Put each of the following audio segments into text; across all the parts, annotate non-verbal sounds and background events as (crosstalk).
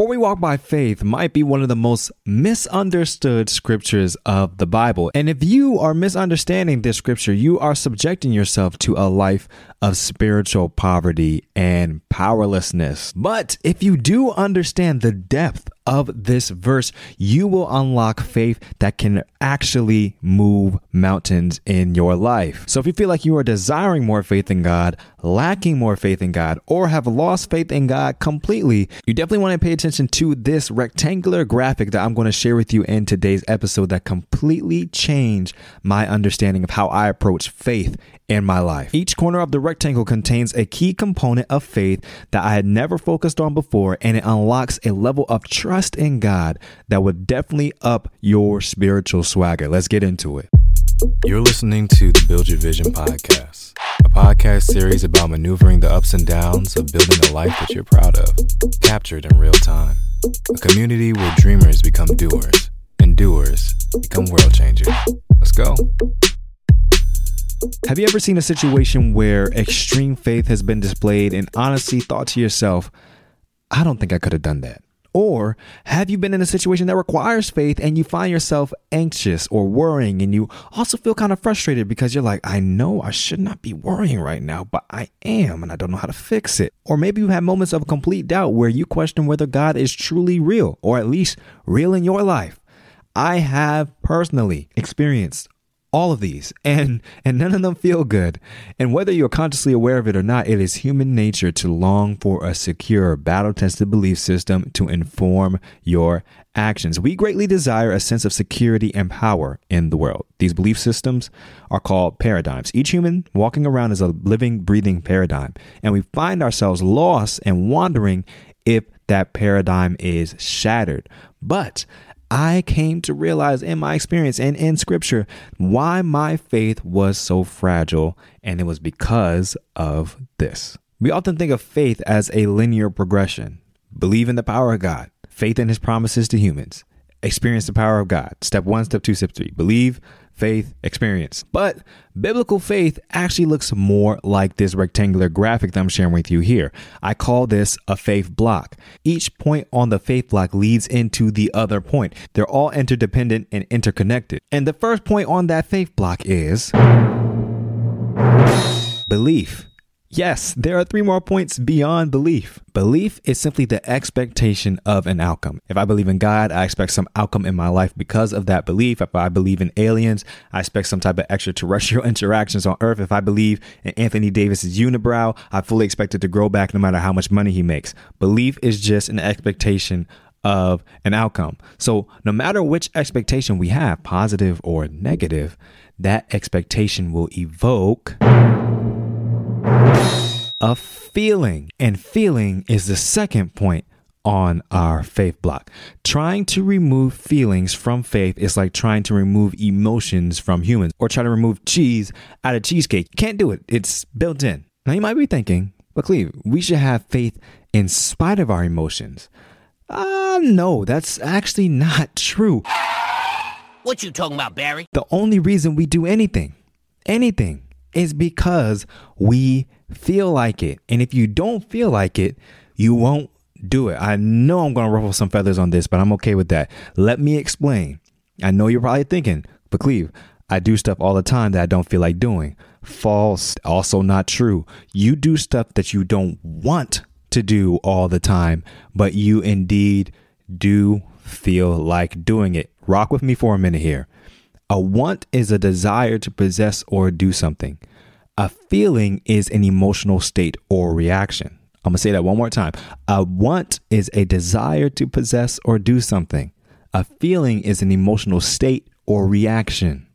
For we walk by faith might be one of the most misunderstood scriptures of the Bible. And if you are misunderstanding this scripture, you are subjecting yourself to a life of spiritual poverty and powerlessness. But if you do understand the depth of this verse, you will unlock faith that can actually move mountains in your life. So if you feel like you are desiring more faith in God, lacking more faith in God, or have lost faith in God completely, you definitely want to pay attention to this rectangular graphic that I'm going to share with you in today's episode that completely changed my understanding of how I approach faith in my life. Each corner of the rectangle contains a key component of faith that I had never focused on before, and it unlocks a level of trust in God that would definitely up your spiritual swagger. Let's get into it. You're listening to the Build Your Vision podcast, a podcast series about maneuvering the ups and downs of building a life that you're proud of, captured in real time. A community where dreamers become doers and doers become world changers. Let's go. Have you ever seen a situation where extreme faith has been displayed and honestly thought to yourself, I don't think I could have done that? Or have you been in a situation that requires faith and you find yourself anxious or worrying and you also feel kind of frustrated because you're like, I know I should not be worrying right now, but I am and I don't know how to fix it. Or maybe you have moments of complete doubt where you question whether God is truly real or at least real in your life. I have personally experienced all of these (laughs) and and none of them feel good. And whether you're consciously aware of it or not it is human nature to long for a secure battle tested belief system to inform your actions. We greatly desire a sense of security and power in the world. These belief systems are called paradigms. Each human walking around is a living breathing paradigm and we find ourselves lost and wondering if that paradigm is shattered. But I came to realize in my experience and in scripture why my faith was so fragile, and it was because of this. We often think of faith as a linear progression believe in the power of God, faith in his promises to humans, experience the power of God. Step one, step two, step three. Believe, faith, experience. But biblical faith actually looks more like this rectangular graphic that I'm sharing with you here. I call this a faith block. Each point on the faith block leads into the other point. They're all interdependent and interconnected. And the first point on that faith block is belief. Yes, there are three more points beyond belief. Belief is simply the expectation of an outcome. If I believe in God, I expect some outcome in my life because of that belief. If I believe in aliens, I expect some type of extraterrestrial (laughs) interactions on Earth. If I believe in Anthony Davis's unibrow, I fully expect it to grow back no matter how much money he makes. Belief is just an expectation of an outcome. So, no matter which expectation we have, positive or negative, that expectation will evoke a feeling. And feeling is the second point on our faith block. Trying to remove feelings from faith is like trying to remove emotions from humans or try to remove cheese out of cheesecake. You can't do it, it's built in. Now, you might be thinking, but Clee, we should have faith in spite of our emotions. Ah, uh, no, that's actually not true. What you talking about, Barry? The only reason we do anything, anything, is because we feel like it. And if you don't feel like it, you won't do it. I know I'm going to ruffle some feathers on this, but I'm okay with that. Let me explain. I know you're probably thinking, but Clee, I do stuff all the time that I don't feel like doing. False, also not true. You do stuff that you don't want to do all the time, but you indeed do feel like doing it. Rock with me for a minute here. A want is a desire to possess or do something. A feeling is an emotional state or reaction. I'm going to say that one more time. A want is a desire to possess or do something. A feeling is an emotional state or reaction.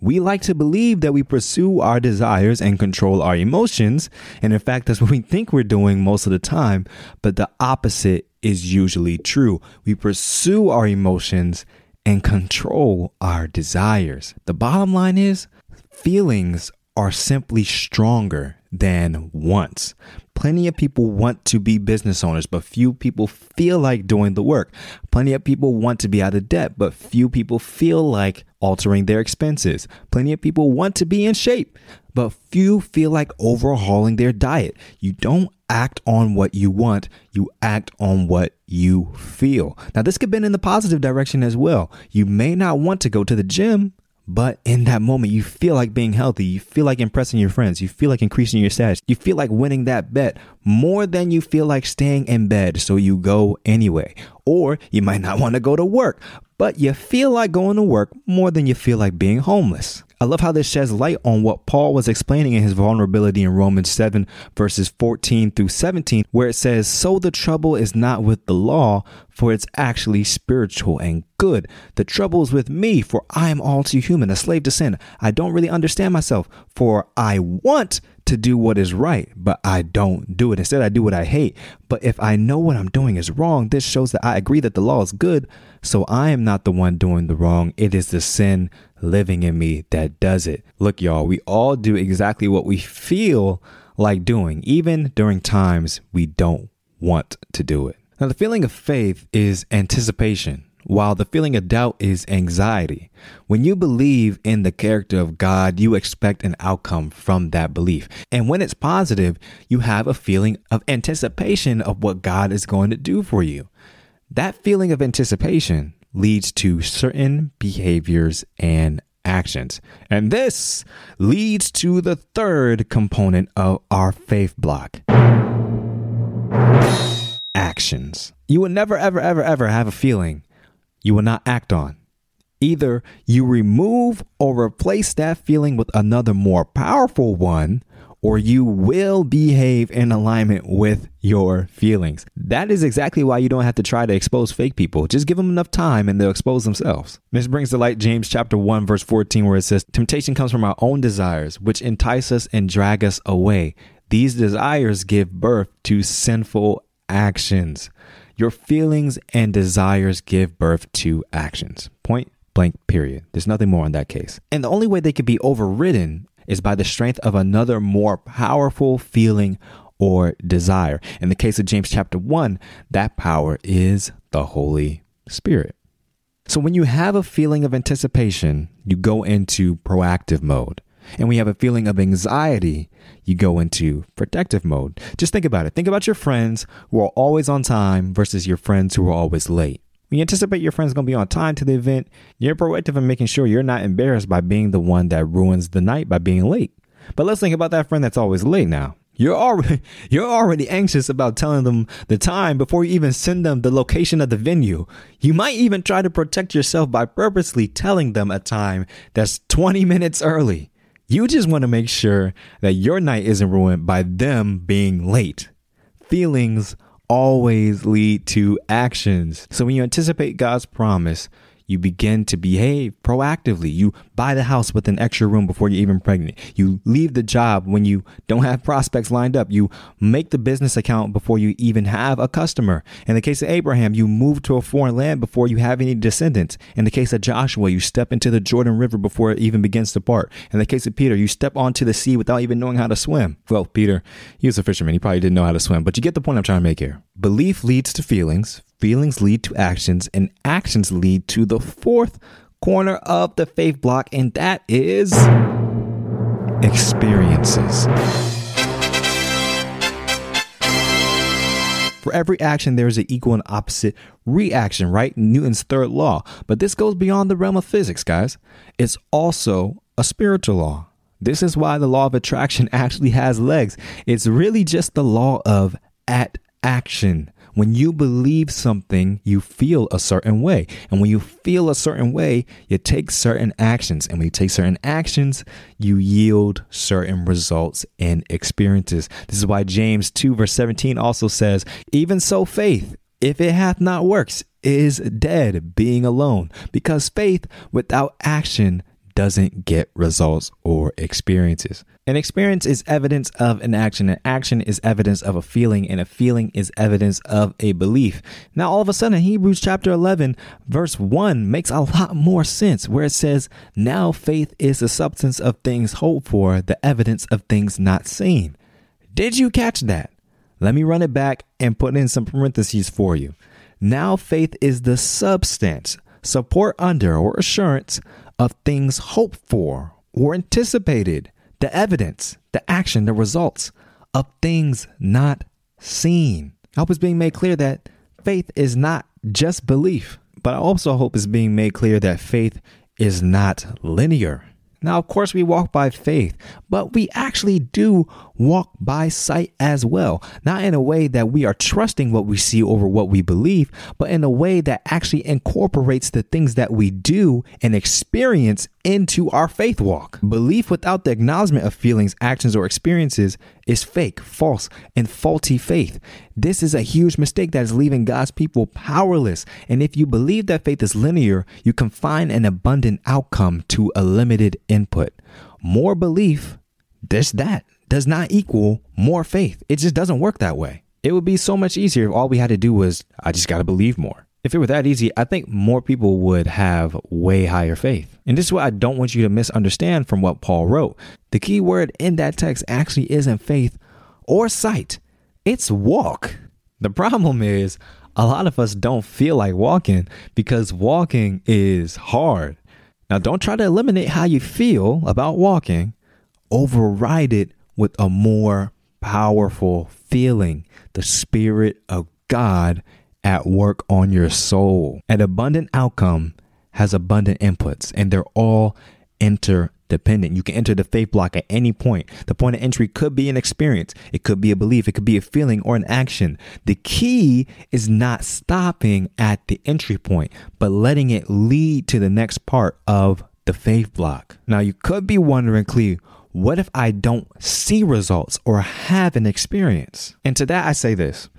We like to believe that we pursue our desires and control our emotions. And in fact, that's what we think we're doing most of the time. But the opposite is usually true. We pursue our emotions and control our desires. The bottom line is feelings are simply stronger than wants. Plenty of people want to be business owners, but few people feel like doing the work. Plenty of people want to be out of debt, but few people feel like altering their expenses. Plenty of people want to be in shape, but few feel like overhauling their diet. You don't act on what you want, you act on what you feel. Now, this could be in the positive direction as well. You may not want to go to the gym, but in that moment, you feel like being healthy. You feel like impressing your friends. You feel like increasing your status. You feel like winning that bet more than you feel like staying in bed. So you go anyway. Or you might not want to go to work, but you feel like going to work more than you feel like being homeless. I love how this sheds light on what Paul was explaining in his vulnerability in Romans 7, verses 14 through 17, where it says, So the trouble is not with the law, for it's actually spiritual and good. The trouble is with me, for I am all too human, a slave to sin. I don't really understand myself, for I want to do what is right, but I don't do it. Instead, I do what I hate. But if I know what I'm doing is wrong, this shows that I agree that the law is good. So I am not the one doing the wrong. It is the sin living in me that does it. Look, y'all, we all do exactly what we feel like doing, even during times we don't want to do it. Now, the feeling of faith is anticipation, while the feeling of doubt is anxiety. When you believe in the character of God, you expect an outcome from that belief. And when it's positive, you have a feeling of anticipation of what God is going to do for you. That feeling of anticipation leads to certain behaviors and actions. And this leads to the third component of our faith block actions. You will never, ever, ever, ever have a feeling you will not act on. Either you remove or replace that feeling with another more powerful one, or you will behave in alignment with your feelings. That is exactly why you don't have to try to expose fake people. Just give them enough time and they'll expose themselves. This brings to light James chapter 1 verse 14 where it says, "Temptation comes from our own desires, which entice us and drag us away. These desires give birth to sinful actions." Your feelings and desires give birth to actions. Point blank, period. There's nothing more in that case. And the only way they could be overridden is by the strength of another more powerful feeling or desire. In the case of James chapter 1, that power is the Holy Spirit. So when you have a feeling of anticipation, you go into proactive mode. And we have a feeling of anxiety, you go into protective mode. Just think about it. Think about your friends who are always on time versus your friends who are always late. When you anticipate your friend's going to be on time to the event, you're proactive in making sure you're not embarrassed by being the one that ruins the night by being late. But let's think about that friend that's always late now. You're already (laughs) you're already anxious about telling them the time before you even send them the location of the venue. You might even try to protect yourself by purposely telling them a time that's 20 minutes early. You just want to make sure that your night isn't ruined by them being late. Feelings always lead to actions. So when you anticipate God's promise, you begin to behave proactively. You buy the house with an extra room before you're even pregnant. You leave the job when you don't have prospects lined up. You make the business account before you even have a customer. In the case of Abraham, you move to a foreign land before you have any descendants. In the case of Joshua, you step into the Jordan River before it even begins to part. In the case of Peter, you step onto the sea without even knowing how to swim. Well, Peter, he was a fisherman. He probably didn't know how to swim, but you get the point I'm trying to make here. Belief leads to feelings, feelings lead to actions, and actions lead to the fourth corner of the faith block, and that is experiences. For every action, there is an equal and opposite reaction, right? Newton's third law. But this goes beyond the realm of physics, guys. It's also a spiritual law. This is why the law of attraction (laughs) actually has legs. It's really just the law of at action. When you believe something, you feel a certain way. And when you feel a certain way, you take certain actions. And when you take certain actions, you yield certain results and experiences. This is why James 2, verse 17 also says, Even so, faith, if it hath not works, is dead, being alone, because faith without action doesn't get results or experiences. An experience is evidence of an action. An action is evidence of a feeling, and a feeling is evidence of a belief. Now, all of a sudden, Hebrews chapter 11, verse 1 makes a lot more sense, where it says, Now faith is the substance of things hoped for, the evidence of things not seen. Did you catch that? Let me run it back and put in some parentheses for you. Now faith is the substance, support under, or assurance of things hoped for or anticipated, the evidence, the action, the results of things not seen. I hope it's being made clear that faith is not just belief, but I also hope it's being made clear that faith is not linear. Now, of course, we walk by faith, but we actually do walk by sight as well. Not in a way that we are trusting what we see over what we believe, but in a way that actually incorporates the things that we do and experience into our faith walk. Belief without the acknowledgement of feelings, actions, or experiences is fake, false, and faulty faith. This is a huge mistake that is leaving God's people powerless. And if you believe that faith is linear, you confine an abundant outcome to a limited input. More belief, this, that, does not equal more faith. It just doesn't work that way. It would be so much easier if all we had to do was, I just got to believe more. If it were that easy, I think more people would have way higher faith. And this is what I don't want you to misunderstand from what Paul wrote. The key word in that text actually isn't faith or sight, it's walk. The problem is, a lot of us don't feel like walking because walking is hard. Now, don't try to eliminate how you feel about walking, override it with a more powerful feeling the Spirit of God at work on your soul. An abundant outcome has abundant inputs, and they're all interdependent. You can enter the faith block at any point. The point of entry could be an experience, it could be a belief, it could be a feeling or an action. The key is not stopping at the entry point, but letting it lead to the next part of the faith block. Now, you could be wondering, Clee, what if I don't see results or have an experience? And to that, I say this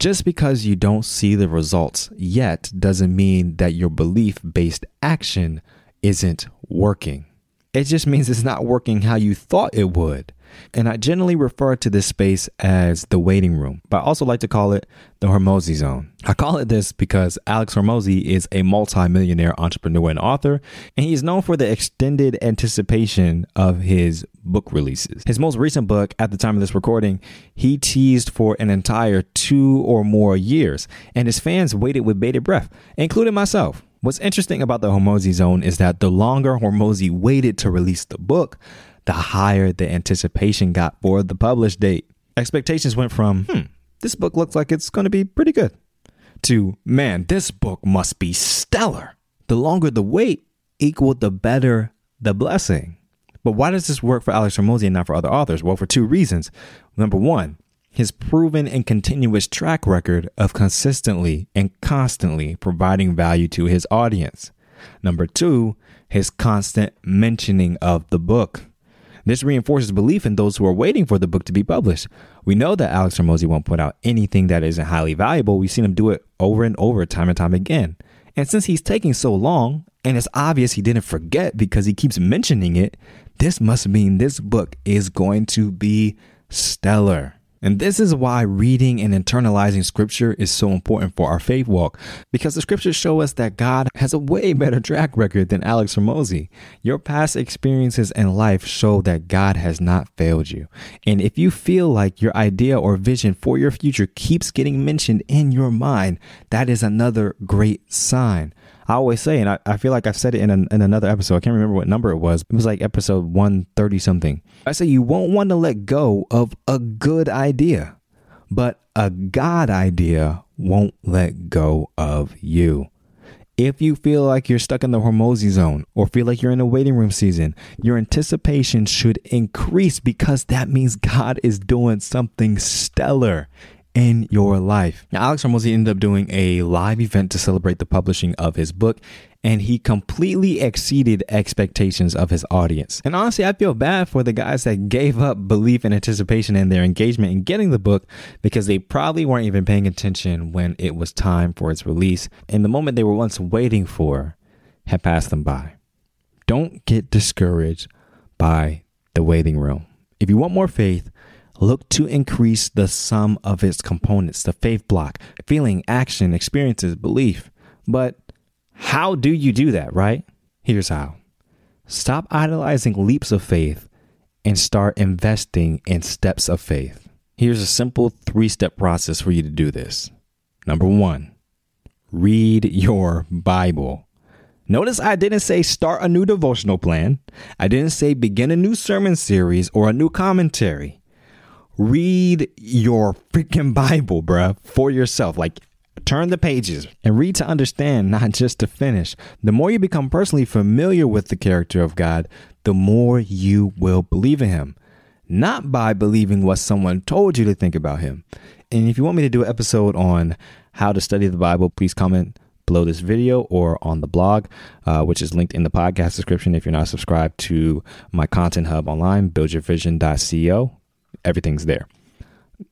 just because you don't see the results yet doesn't mean that your belief based action isn't working. It just means it's not working how you thought it would. And I generally refer to this space as the waiting room, but I also like to call it the Hormozi zone. I call it this because Alex Hormozi is a multimillionaire entrepreneur and author, and he's known for the extended anticipation of his book releases. His most recent book, at the time of this recording, he teased for an entire two or more years, and his fans waited with bated breath, including myself. What's interesting about the Hormozi zone is that the longer Hormozi waited to release the book, the higher the anticipation got for the publish date. Expectations went from, hmm, this book looks like it's going to be pretty good, to, man, this book must be stellar. The longer the wait equaled the better the blessing. But why does this work for Alex Hormozi and not for other authors? Well, for two reasons. Number one, his proven and continuous track record of consistently and constantly providing value to his audience. Number two, his constant mentioning of the book. This reinforces belief in those who are waiting for the book to be published. We know that Alex Hormozi won't put out anything that isn't highly valuable. We've seen him do it over and over, time and time again. And since he's taking so long, and it's obvious he didn't forget because he keeps mentioning it, this must mean this book is going to be stellar. And this is why reading and internalizing scripture is so important for our faith walk, because the scriptures show us that God has a way better track record than Alex Hormozi. Your past experiences in life show that God has not failed you. And if you feel like your idea or vision for your future keeps getting mentioned in your mind, that is another great sign. I always say, and I, I feel like I've said it in, an, in another episode. I can't remember what number it was. It was like episode 130 something. I say you won't want to let go of a good idea, but a God idea won't let go of you. If you feel like you're stuck in the Hormozi zone or feel like you're in a waiting room season, your anticipation should increase because that means God is doing something stellar in your life. Now, Alex Hormozi ended up doing a live event to celebrate the publishing of his book, and he completely exceeded expectations of his audience. And honestly, I feel bad for the guys that gave up belief and anticipation in their engagement in getting the book because they probably weren't even paying attention when it was time for its release, and the moment they were once waiting for had passed them by. Don't get discouraged by the waiting room. If you want more faith, look to increase the sum of its components, the faith block, feeling, action, experiences, belief. But how do you do that, right? Here's how stop idolizing leaps of faith and start investing in steps of faith. Here's a simple three step process for you to do this. Number one, read your Bible. Notice I didn't say start a new devotional plan. I didn't say begin a new sermon series or a new commentary read your freaking Bible, bruh, for yourself. Like, turn the pages and read to understand, not just to finish. The more you become personally familiar with the character of God, the more you will believe in Him. Not by believing what someone told you to think about Him. And if you want me to do an episode on how to study the Bible, please comment below this video or on the blog, uh, which is linked in the podcast description. If you're not subscribed to my content hub online, buildyourvision.co, everything's there.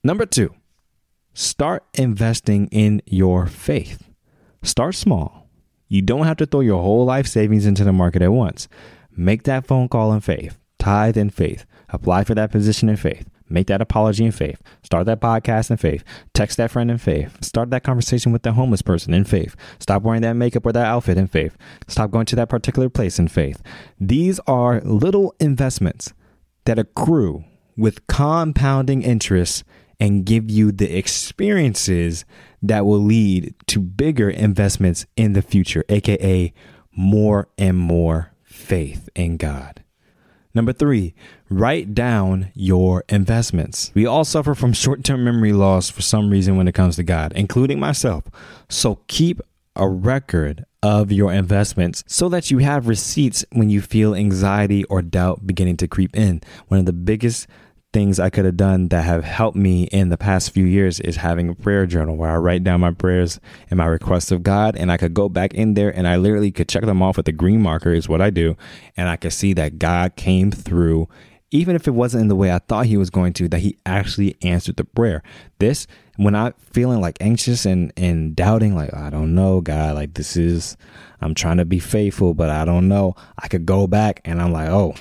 Number two, start investing in your faith. Start small. You don't have to throw your whole life savings into the market at once. Make that phone call in faith, tithe in faith, apply for that position in faith. Make that apology in faith. Start that podcast in faith. Text that friend in faith. Start that conversation with the homeless person in faith. Stop wearing that makeup or that outfit in faith. Stop going to that particular place in faith. These are little investments that accrue with compounding interest and give you the experiences that will lead to bigger investments in the future, aka more and more faith in God. Number three, write down your investments. We all suffer from short term memory loss for some reason when it comes to God, including myself. So keep a record of your investments so that you have receipts when you feel anxiety or doubt beginning to creep in. One of the biggest things I could have done that have helped me in the past few years is having a prayer journal where I write down my prayers and my requests of God. And I could go back in there and I literally could check them off with a green marker, is what I do. And I could see that God came through, even if it wasn't in the way I thought He was going to, that He actually answered the prayer. This, when I'm feeling like anxious and, and doubting, like, I don't know, God, like this is, I'm trying to be faithful, but I don't know. I could go back and I'm like, oh,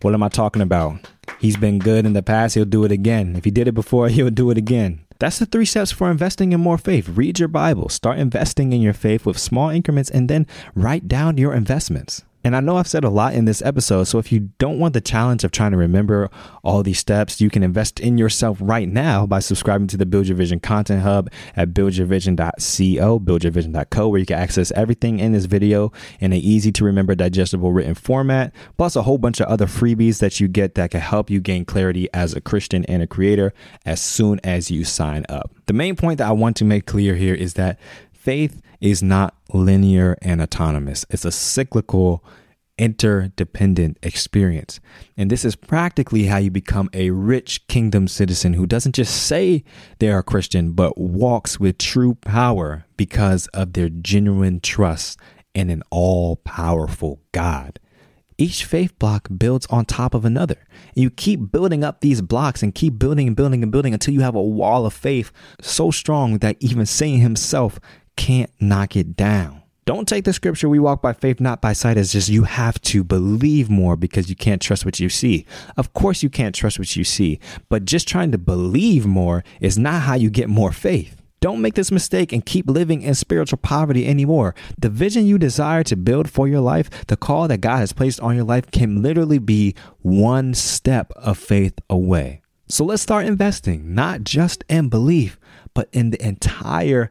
what am I talking about? He's been good in the past. He'll do it again. If he did it before, (laughs) he'll do it again. That's the three steps for investing in more faith. Read your Bible, start investing in your faith with small increments, and then write down your investments. And I know I've said a lot in this episode, so if you don't want the challenge of trying to remember all these steps, you can invest in yourself right now by subscribing to the Build Your Vision Content Hub at buildyourvision.co, buildyourvision.co, where you can access everything in this video in an easy to remember, digestible written format, plus a whole bunch of other freebies that you get that can help you gain clarity as a Christian and a creator as soon as you sign up. The main point that I want to make clear here is that faith is not linear and autonomous. It's a cyclical, interdependent experience. And this is practically how you become a rich kingdom citizen who doesn't just say they are Christian, but walks with true power because of their genuine trust in an all powerful God. Each faith block builds on top of another. You keep building up these blocks and keep building and building and building until you have a wall of faith so strong that even Satan himself can't knock it down. Don't take the scripture, we walk by faith, not by sight, as just you have to believe more because you can't trust what you see. Of course, you can't trust what you see, but just trying to believe more is not how you get more faith. Don't make this mistake and keep living in spiritual poverty anymore. The vision you desire to build for your life, the call that God has placed on your life, can literally be one step of faith away. So let's start investing, not just in belief, but in the entire